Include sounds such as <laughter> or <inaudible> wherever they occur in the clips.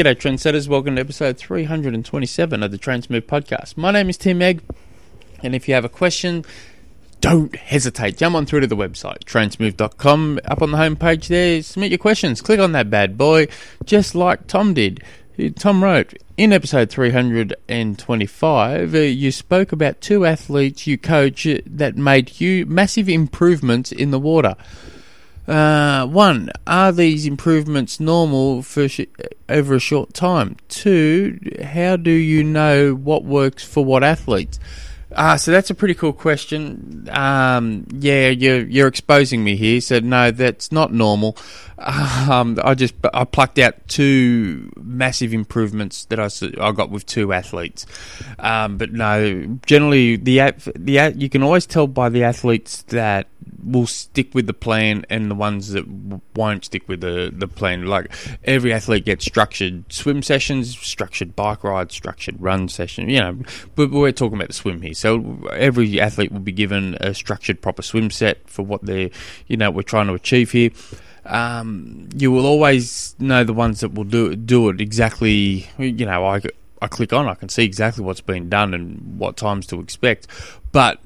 G'day, trendsetters. Welcome to episode 327 of the Transmove podcast. My name is Tim Egg, and if you have a question, don't hesitate. Jump on through to the website, transmove.com. Up on the homepage there, submit your questions. Click on that bad boy, just like Tom did. Tom wrote, in episode 325, uh, you spoke about two athletes you coach that made you massive improvements in the water. Uh, one, are these improvements normal for sh- over a short time? Two, how do you know what works for what athletes? Uh, so that's a pretty cool question. Um, yeah, you're, you're exposing me here. So no, that's not normal. <laughs> Um, I just I plucked out two massive improvements that I, I got with two athletes. Um, but no, generally the the you can always tell by the athletes that will stick with the plan and the ones that won't stick with the, the plan. Like every athlete gets structured swim sessions, structured bike rides, structured run session. You know, but we're talking about the swim here. So every athlete will be given a structured proper swim set for what they're, you know, we're trying to achieve here. Um, you will always know the ones that will do do it exactly. You know, I I click on, I can see exactly what's been done and what times to expect. But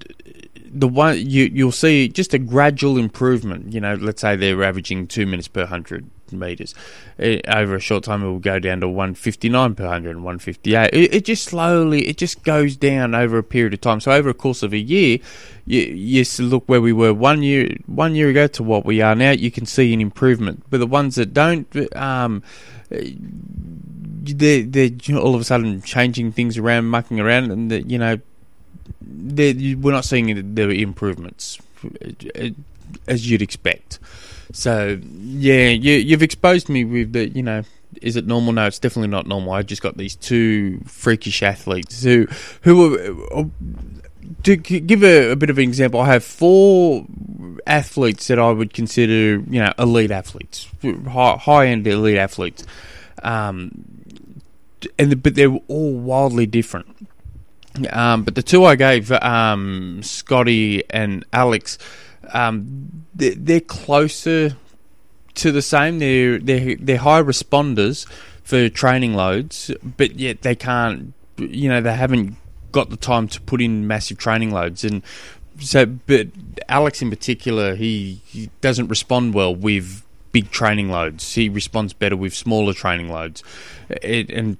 the one you you'll see just a gradual improvement. You know, let's say they're averaging two minutes per hundred meters. It, over a short time, it will go down to 159 per hundred and 158. It, it, just slowly, it just goes down over a period of time. So over a course of a year, you, you look where we were one year one year ago to what we are now. You can see an improvement. But the ones that don't, um, they're, they're all of a sudden changing things around, mucking around, and the, you know we're not seeing the improvements uh, as you'd expect. So yeah, you, have exposed me with the you know. Is it normal? No, it's definitely not normal. I just got these two freakish athletes who, who are, to give a, a, bit of an example, I have four athletes that I would consider, you know, elite athletes, high, high end elite athletes, um, and but they're all wildly different. Um, but the two I gave, um, Scotty and Alex, um, they're, closer to the same. They're, they're they're high responders for training loads, but yet they can't. You know, they haven't got the time to put in massive training loads, and so. But Alex in particular, he, he doesn't respond well with big training loads. He responds better with smaller training loads, it, and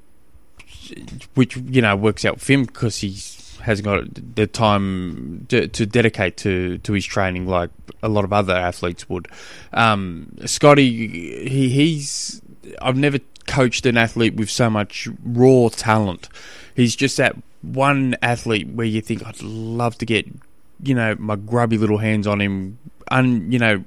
which you know works out for him because he has got the time to, to, dedicate to, to his training like a lot of other athletes would. Um, Scotty, he, he's I've never coached an athlete with so much raw talent. He's just that one athlete where you think I'd love to get you know my grubby little hands on him, and you know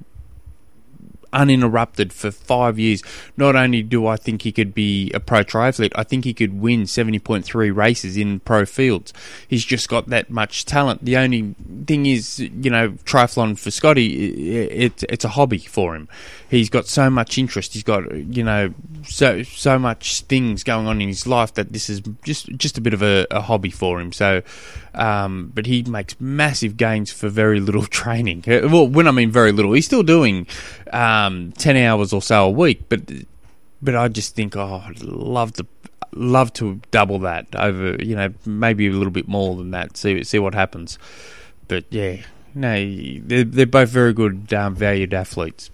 uninterrupted for five years. Not only do I think he could be a pro triathlete, I think he could win 70.3 races in pro fields. He's just got that much talent. The only thing is, you know, triathlon for Scotty, it, it's a hobby for him. He's got so much interest. He's got, you know, so so much things going on in his life that this is just just a bit of a, a hobby for him. So, um, but he makes massive gains for very little <laughs> training. Well, when I mean very little, he's still doing um, ten hours or so a week. But but I just think, oh, I'd love to love to double that over, you know, maybe a little bit more than that. See see what happens. But yeah, no, they're they're both very good, um, valued athletes.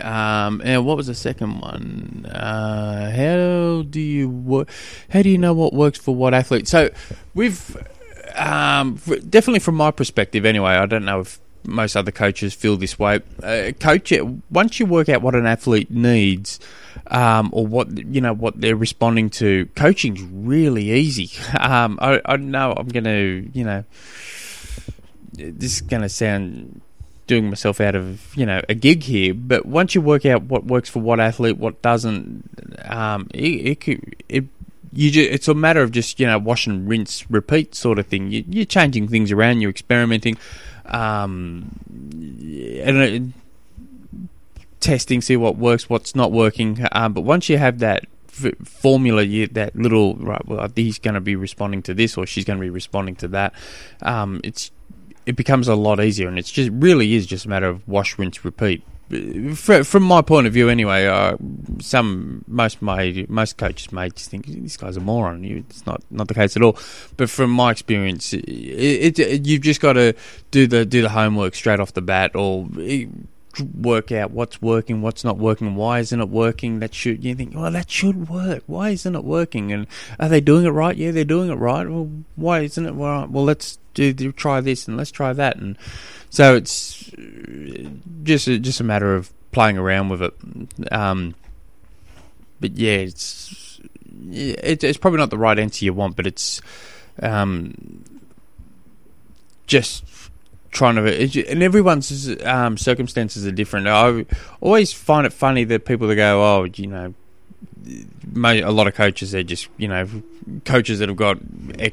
Um, and what was the second one? Uh, how do you? How do you know what works for what athlete? So, we've um, definitely from my perspective, anyway. I don't know if most other coaches feel this way. Uh, coach, once you work out what an athlete needs, um, or what you know what they're responding to, coaching's really easy. <laughs> Um, I, I know I'm going to, you know, this is going to sound doing myself out of you know a gig here. But once you work out what works for what athlete, what doesn't, um, it, it you just, it's a matter of just you know wash and rinse, repeat sort of thing. You, are changing things around, you're experimenting, um, and testing, see what works, what's not working. Um, but once you have that f- formula, you, that little right, well, he's going to be responding to this or she's going to be responding to that. Um, it's it becomes a lot easier, and it's just really is just a matter of wash, rinse, repeat. Fr- from my point of view, anyway, uh, some most my most coaches may just think this guy's a moron. It's not not the case at all. But from my experience, it, it, it you've just got to do the do the homework straight off the bat, or work out what's working, what's not working, why isn't it working? That should you think, well, that should work. Why isn't it working? And are they doing it right? Yeah, they're doing it right. Well, why isn't it right? Well, let's do try this and let's try that and so it's just a, just a matter of playing around with it. Um, but yeah, it's it's probably not the right answer you want, but it's um, just trying to and everyone's um, circumstances are different. I always find it funny that people that go, oh, you know, a lot of coaches they're just you know coaches that have got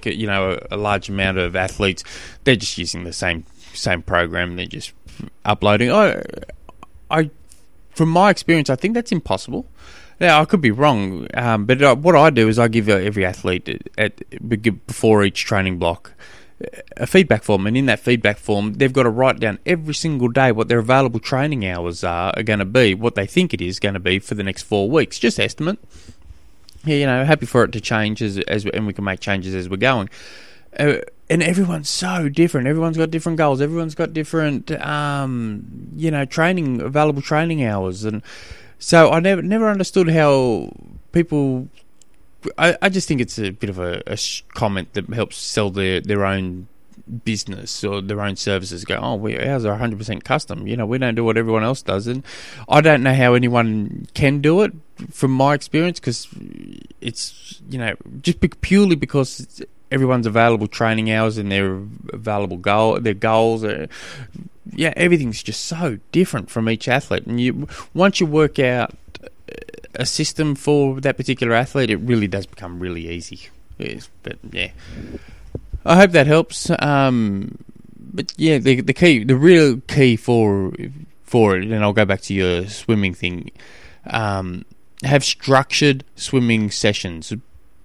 you know a large amount of athletes, they're just using the same same program. They're just uploading. I, I, from my experience, I think that's impossible. Now I could be wrong, um, but uh, what I do is I give uh, every athlete at, at, before each training block a feedback form, and in that feedback form, they've got to write down every single day what their available training hours are, are going to be, what they think it is going to be for the next four weeks, just estimate. Yeah, you know, happy for it to change as as and we can make changes as we're going. Uh, and everyone's so different. Everyone's got different goals. Everyone's got different, um, you know, training available training hours, and so I never never understood how people. I, I just think it's a bit of a, a comment that helps sell their their own business or their own services go, oh, we, ours are 100% custom. You know, we don't do what everyone else does. And I don't know how anyone can do it from my experience because it's, you know, just purely because everyone's available training hours and their available goal, their goals. Are, yeah, everything's just so different from each athlete, and you once you work out a system for that particular athlete, it really does become really easy. Yes, but yeah, I hope that helps. Um, but yeah, the the key, the real key for for it, and I'll go back to your swimming thing. Um, have structured swimming sessions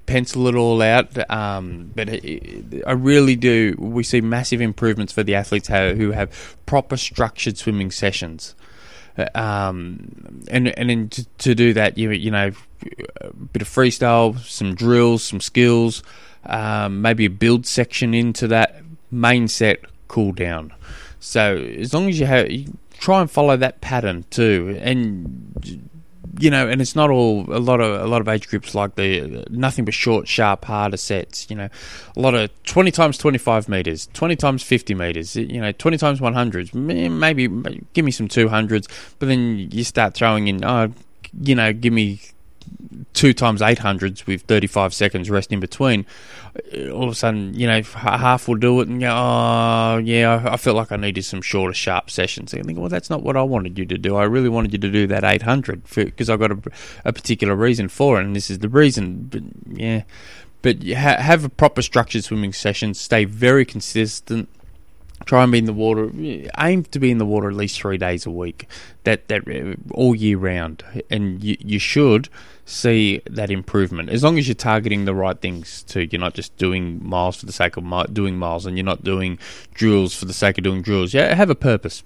pencil it all out. Um, but I really do. We see massive improvements for the athletes who have proper structured swimming sessions. Um, and and then to, to, do that, you you know, a bit of freestyle, some drills, some skills, um, maybe a build section into that main set, cool down. So as long as you have, you try and follow that pattern too, and you know, and it's not all a lot of a lot of age groups like the nothing but short, sharp, harder sets. You know, a lot of twenty times twenty five meters, twenty times fifty meters. You know, twenty times one hundreds. Maybe give me some two hundreds, but then you start throwing in. Oh, you know, give me two times 800s with 35 seconds rest in between, uh, all of a sudden, you know, half will do it and go, oh, yeah, I, felt like I needed some shorter, sharp sessions. And I think, well, that's not what I wanted you to do. I really wanted you to do that 800 because I've got a, a, particular reason for it, and this is the reason. But, yeah. But ha- have a proper structured swimming session, stay very consistent, try and be in the water. Aim to be in the water at least three days a week. That that uh, all year round, and you, you should see that improvement as long as you're targeting the right things too. You're not just doing miles for the sake of mi- doing miles, and you're not doing drills for the sake of doing drills. Yeah, have a purpose.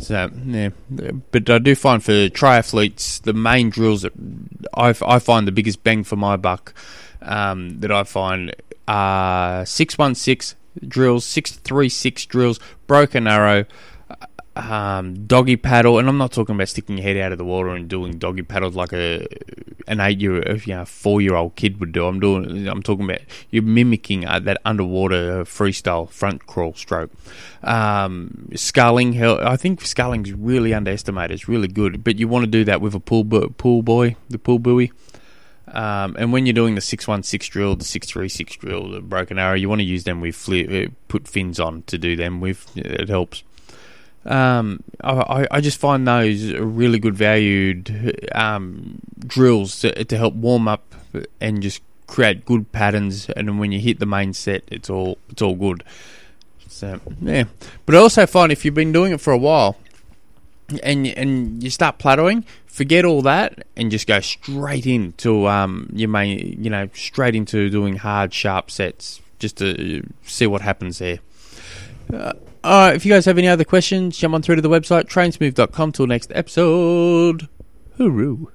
So yeah, but I do find for triathletes the main drills that I, I find the biggest bang for my buck um, that I find are six one six drills, six three six drills, broken arrow, um, doggy paddle, and I'm not talking about sticking your head out of the water and doing doggy paddles like a an eight year, you know, four year old kid would do. I'm doing, I'm talking about you're mimicking uh, that underwater freestyle front crawl stroke. Um, sculling, I think sculling's really underestimated. It's really good, but you want to do that with a pool pool buoy, the pool buoy. Um, and when you're doing the 616 drill, the 636 drill, the broken arrow, you want to use them with flip, uh, put fins on to do them with. It helps. Um, I, I just find those really good valued um, drills to, to help warm up and just create good patterns. And when you hit the main set, it's all it's all good. So yeah, but I also find if you've been doing it for a while, and and you start plateauing, forget all that and just go straight into um you may you know straight into doing hard sharp sets just to see what happens there. Uh, all right, if you guys have any other questions, jump on through to the website, trainsmove.com. Till next episode. Hooroo.